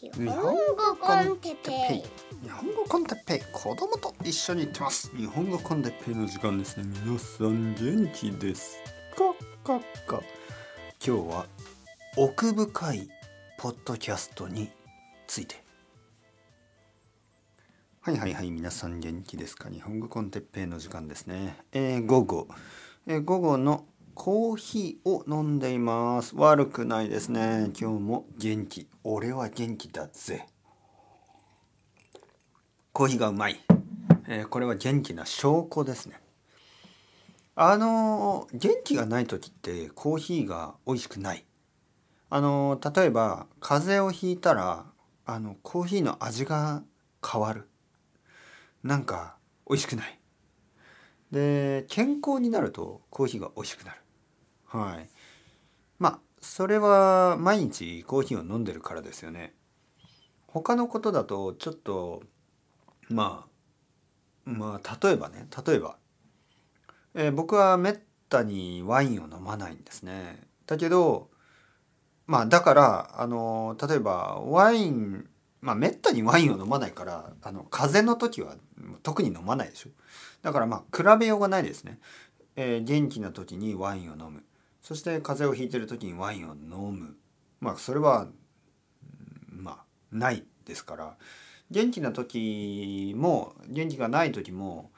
日本語コンテッペイ。日本語コンテッペイ。子供と一緒に行ってます。日本語コンテッペイの時間ですね。皆さん元気ですか？かか。今日は奥深いポッドキャストについて。はいはいはい。皆さん元気ですか？日本語コンテッペイの時間ですね。えー、午後、えー、午後のコーヒーを飲んでいます。悪くないですね。今日も元気。俺は元気だぜ。コーヒーがうまい、えー、これは元気な証拠ですね。あの元気がない時ってコーヒーが美味しくない。あの例えば風邪をひいたらあのコーヒーの味が変わる。なんか美味しくない。で健康になるとコーヒーが美味しくなる。はい。まあそれは毎日コーヒーを飲んでるからですよね。他のことだとちょっとまあまあ例えばね例えば、えー、僕はめったにワインを飲まないんですね。だけどまあだからあの例えばワインまあめったにワインを飲まないからあの風邪の時は特に飲まないでしょ。だからまあ比べようがないですね、えー、元気な時にワインを飲む。そして風邪をひいてる時にワインを飲むまあそれはまあないですから元気な時も元気がない時も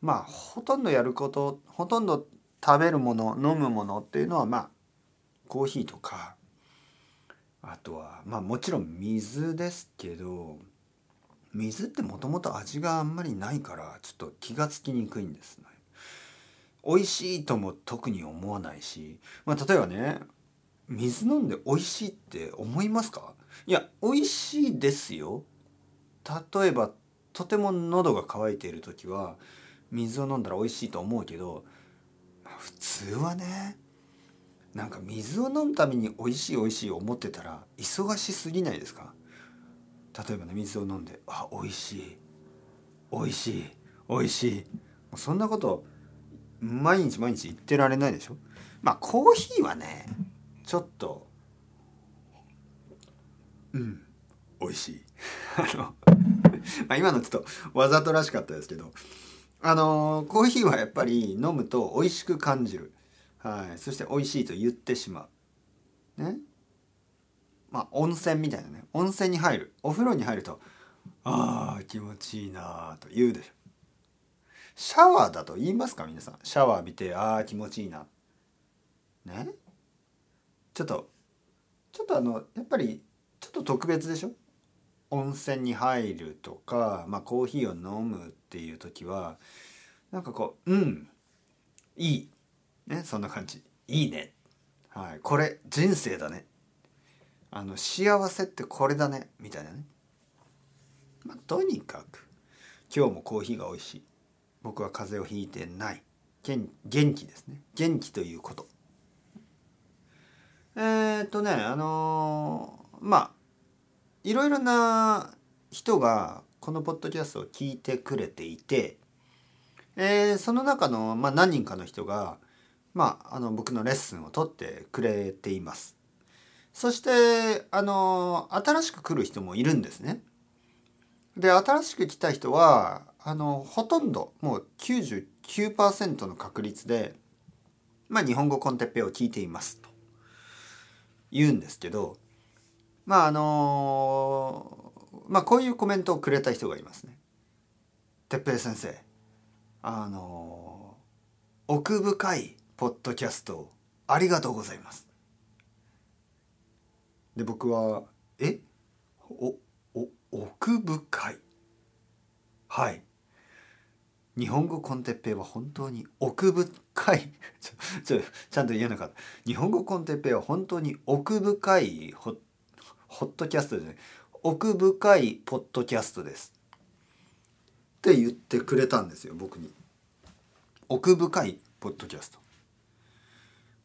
まあほとんどやることほとんど食べるもの飲むものっていうのはまあコーヒーとかあとはまあもちろん水ですけど水ってもともと味があんまりないからちょっと気が付きにくいんですね。美味しいとも特に思わないし、まあ、例えばね水飲んで美味しいって思いますか？いや美味しいですよ。例えばとても喉が渇いている時は水を飲んだら美味しいと思うけど、まあ、普通はねなんか水を飲むために美味しい美味しい思ってたら忙しすぎないですか？例えばね水を飲んであ美味しい。美味しい。美味しい。そんなこと毎日毎日言ってられないでしょ？まあコーヒーはねちょっとうん美味しい。あのまあ今のちょっとわざとらしかったですけどあのコーヒーはやっぱり飲むと美味しく感じる。はい。そして美味しいと言ってしまう。ね？まあ温泉みたいなね。温泉に入る。お風呂に入るとああ気持ちいいなあと言うでしょ。シャワーだと言いますか皆さん。シャワー浴びてああ気持ちいいな。ね？ちょっとちょっとあのやっぱりちょっと特別でしょ？温泉に入るとか、まあ、コーヒーを飲むっていう時はなんかこううんいい。ね？そんな感じ。いいね。はい。これ人生だね。あの幸せってこれだね。みたいなね。まあとにかく今日もコーヒーが美味しい。僕は風邪をひいてない元気ですね元気ということえー、っとねあのー、まあいろいろな人がこのポッドキャストを聞いてくれていて、えー、その中の、まあ、何人かの人が、まあ、あの僕のレッスンを取ってくれています。そしてあの新しく来る人もいるんですね。で新しく来た人はあのほとんどもう99%の確率で、まあ、日本語コンテッペを聞いていますと言うんですけどまああのまあこういうコメントをくれた人がいますね。てっぺい先生あの奥深いポッドキャストありがとうございます。で僕は「え？おお奥深い」はい日本語コンテッペイは本当に奥深い。ちょちゃんと言えなかった。日本語コンテッペイは本当に奥深いホホットキャストでね奥深いポッドキャストです。って言ってくれたんですよ僕に。奥深いポッドキャスト。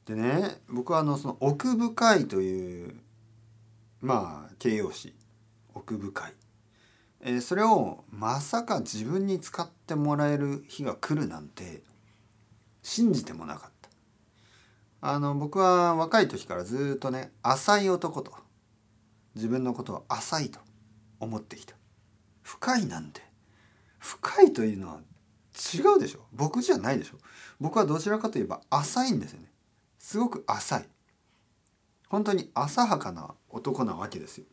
でね僕はあのその奥深いというまあ形容詞。奥深い。えー、それをまさか自分に使ってもらえる日が来るなんて信じてもなかった。あの僕は若い時からずっとね浅い男と自分のことを浅いと思ってきた。深いなんて。深いというのは違うでしょ。僕じゃないでしょ。僕はどちらかといえば浅いんですよね。すごく浅い。本当に浅はかな男なわけですよ。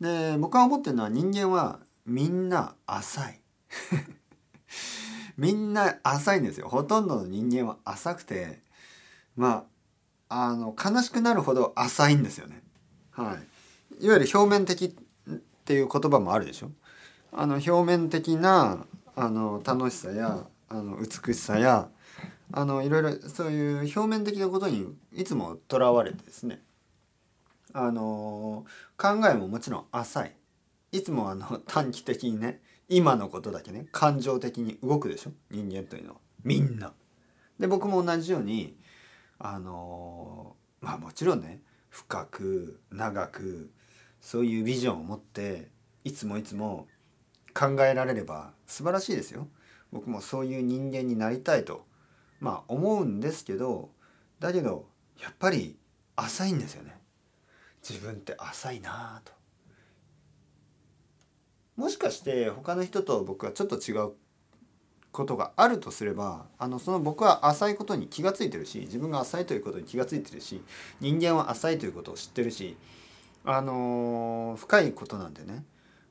で僕が思ってるのは人間はみんな浅い。みんな浅いんですよ。ほとんどの人間は浅くてまああの悲しくなるほど浅いんですよね。はい。いわゆる表面的っていう言葉もあるでしょ。あの表面的なあの楽しさやあの美しさやあのいろいろそういう表面的なことにいつもとらわれてですね。あの考えももちろん浅いいつもあの短期的にね今のことだけね感情的に動くでしょ？人間というのはみんな。で僕も同じようにあのまあもちろんね深く長くそういうビジョンを持っていつもいつも考えられれば素晴らしいですよ。僕もそういう人間になりたいとまあ思うんですけどだけどやっぱり浅いんですよね。自分って浅いなと。もしかして他の人と僕はちょっと違うことがあるとすればあのその僕は浅いことに気が付いてるし自分が浅いということに気が付いてるし人間は浅いということを知ってるしあの深いことなんでね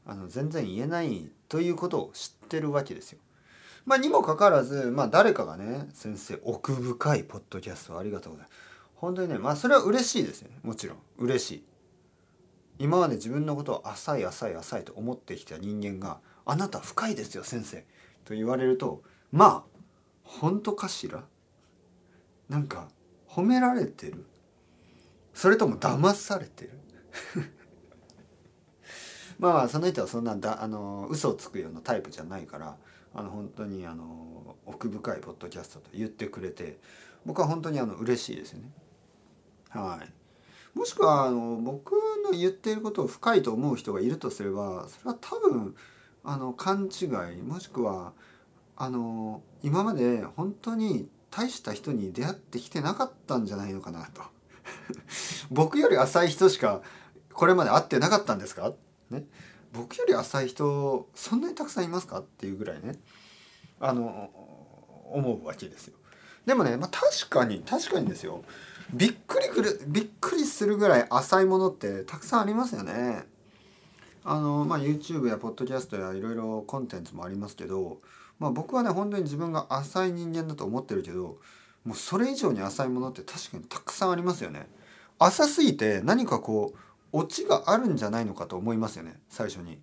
あの全然言えないということを知ってるわけですよ。まあ、にもかかわらず、まあ、誰かがね先生奥深いポッドキャストありがとうございます。本当にねまあそれは嬉しいですね。もちろん。嬉しい。今まで自分のことを浅い浅い浅いと思ってきた人間が「あなた深いですよ先生」と言われるとまあ本当かしら？なんか褒められてる？それとも騙されてる？まあその人はそんなだあの嘘をつくようなタイプじゃないからあの本当にあの奥深いポッドキャストと言ってくれて僕は本当にあの嬉しいですよね。はい。もしくはあの僕の言っていることを深いと思う人がいるとすればそれは多分あの勘違いもしくはあの今まで本当に大した人に出会ってきてなかったんじゃないのかなと。僕より浅い人しかこれまで会ってなかったんですか、ね、僕より浅い人そんなにたくさんいますか？っていうぐらいね。あの思うわけですよ。でもね、まあ、確かに確かにですよ。びっくりくるびっくりするぐらい浅いものってたくさんありますよね。あのまあ YouTube やポッドキャストやいろいろコンテンツもありますけど、まあ、僕はね本当に自分が浅い人間だと思ってるけどもうそれ以上に浅いものって確かにたくさんありますよね。浅すぎて何かこうオチがあるんじゃないのかと思いますよね最初に。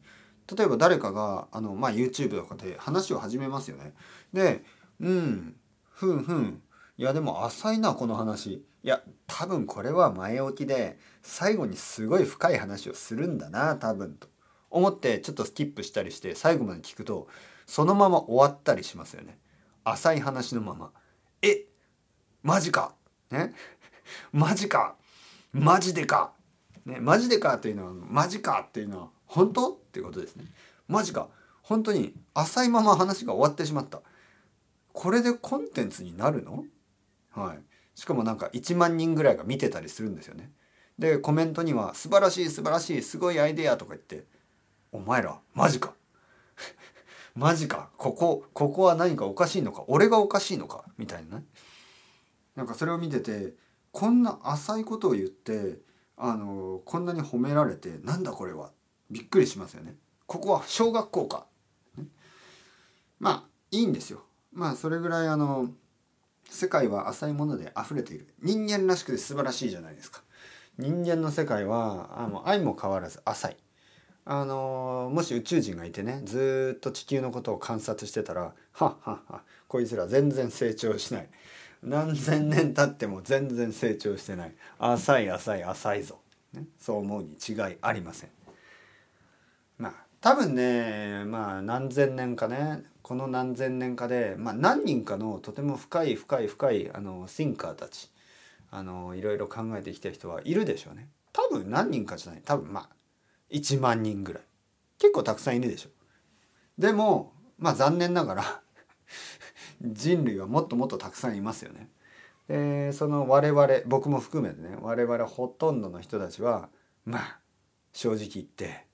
例えば誰かがあの、まあ、YouTube とかで話を始めますよね。でうんふんふんいやでも浅いなこの話。いや多分これは前置きで最後にすごい深い話をするんだな多分と。思ってちょっとスキップしたりして最後まで聞くとそのまま終わったりしますよね。浅い話のまま。えマジか。ね？マジか。マジでか。ね？マジでかというのはマジかっていうのは本当っていうことですね。マジか。本当に浅いまま話が終わってしまった。これでコンテンツになるの？はい、しかもなんか1万人ぐらいが見てたりするんですよね。でコメントには「素晴らしい素晴らしいすごいアイデア」とか言って「お前らマジか。マジか。ここここは何かおかしいのか俺がおかしいのか」みたいなね。なんかそれを見ててこんな浅いことを言ってあのこんなに褒められてなんだこれは。びっくりしますよね。ここは小学校か、ね、まあいいんですよ。まあそれぐらいあの世界は浅いもので溢れている。人間らしくて素晴らしいじゃないですか。人間の世界はあの愛も変わらず浅い。あのもし宇宙人がいてねずっと地球のことを観察してたらはっはっはこいつら全然成長しない。何千年経っても全然成長してない。浅い浅い浅いぞ、ね、そう思うに違いありません。まあ多分ねまあ何千年かねこの何千年かで、まあ、何人かのとても深い深い深いあのシンカーたちあのいろいろ考えてきた人はいるでしょうね。多分何人かじゃない。多分まあ1万人ぐらい。結構たくさんいるでしょでもまあ残念ながら 人類はもっともっとたくさんいますよね。でその我々僕も含めてね我々ほとんどの人たちはまあ正直言って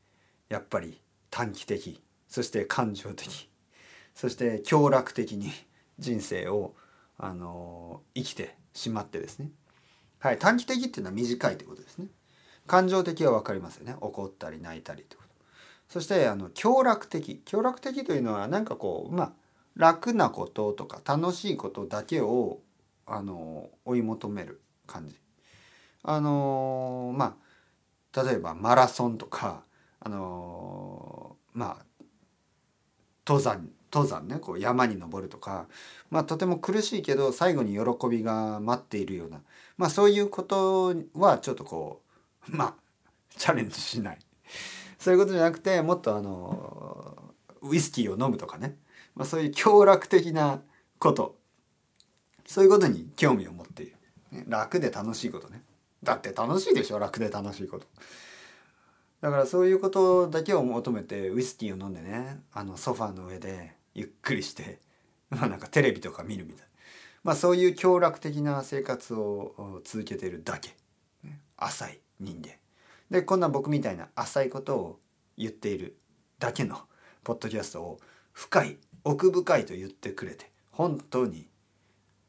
やっぱり短期的そして感情的そして強楽的に人生をあの生きてしまってですね。はい短期的っていうのは短いということですね。感情的は分かりますよね。怒ったり泣いたりということ。そしてあの強楽的。強楽的というのは何かこうまあ楽なこととか楽しいことだけをあの追い求める感じ。あのまあ例えばマラソンとかあのまあ登山登山ねこう山に登るとか、まあ、とても苦しいけど最後に喜びが待っているような、まあ、そういうことはちょっとこう まあチャレンジしない。そういうことじゃなくてもっとあのウイスキーを飲むとかね、まあ、そういう強楽的なこと。そういうことに興味を持っている、ね、楽で楽しいことね。だって楽しいでしょ楽で楽しいこと。だからそういうことだけを求めてウイスキーを飲んでねあのソファーの上でゆっくりして まあなんかテレビとか見るみたいな。まあそういう強楽的な生活を続けてるだけ、浅い人間。でこんな僕みたいな浅いことを言っているだけのポッドキャストを深い奥深いと言ってくれて本当に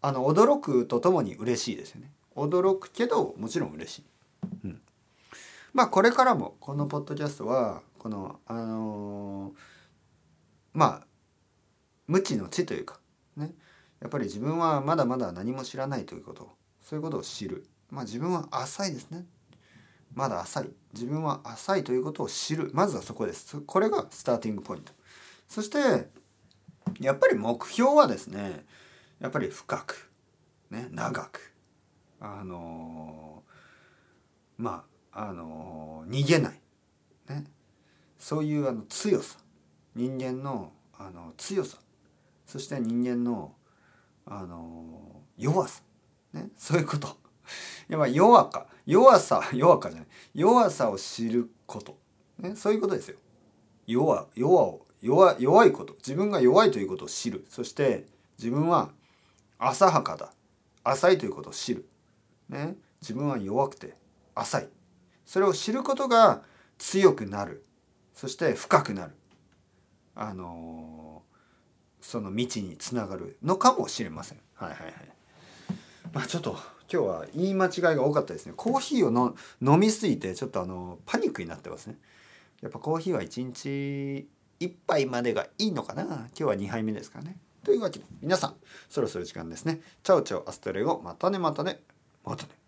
あの驚くとともに嬉しいですよね。驚くけどもちろん嬉しい、うん、まあこれからもこのポッドキャストはこのあのー、まあ無知の知というかね。やっぱり自分はまだまだ何も知らないということ。そういうことを知る。まあ自分は浅いですね。まだ浅い。自分は浅いということを知る。まずはそこです。これがスターティングポイント。そしてやっぱり目標はですねやっぱり深く。ね長く。あのまああの逃げない、ね、そういうあの強さ。人間のあの強さ。そして人間のあの弱さ、ね、そういうこと。やっぱ弱か。弱さ弱かじゃない。弱さを知ること、ね、そういうことですよ。弱弱を弱弱いこと。自分が弱いということを知る。そして自分は浅はかだ。浅いということを知る、ね、自分は弱くて浅い。それを知ることが強くなる。そして深くなる。あのー、その道につながるのかもしれません。はいはいはい。まあちょっと今日は言い間違いが多かったですね。コーヒーをの飲みすぎてちょっとあのパニックになってますね。やっぱコーヒーは1日1杯までがいいのかな。今日は2杯目ですからね。というわけで皆さんそろそろ時間ですね。チャオチャオアストレゴまたねまたねまたね。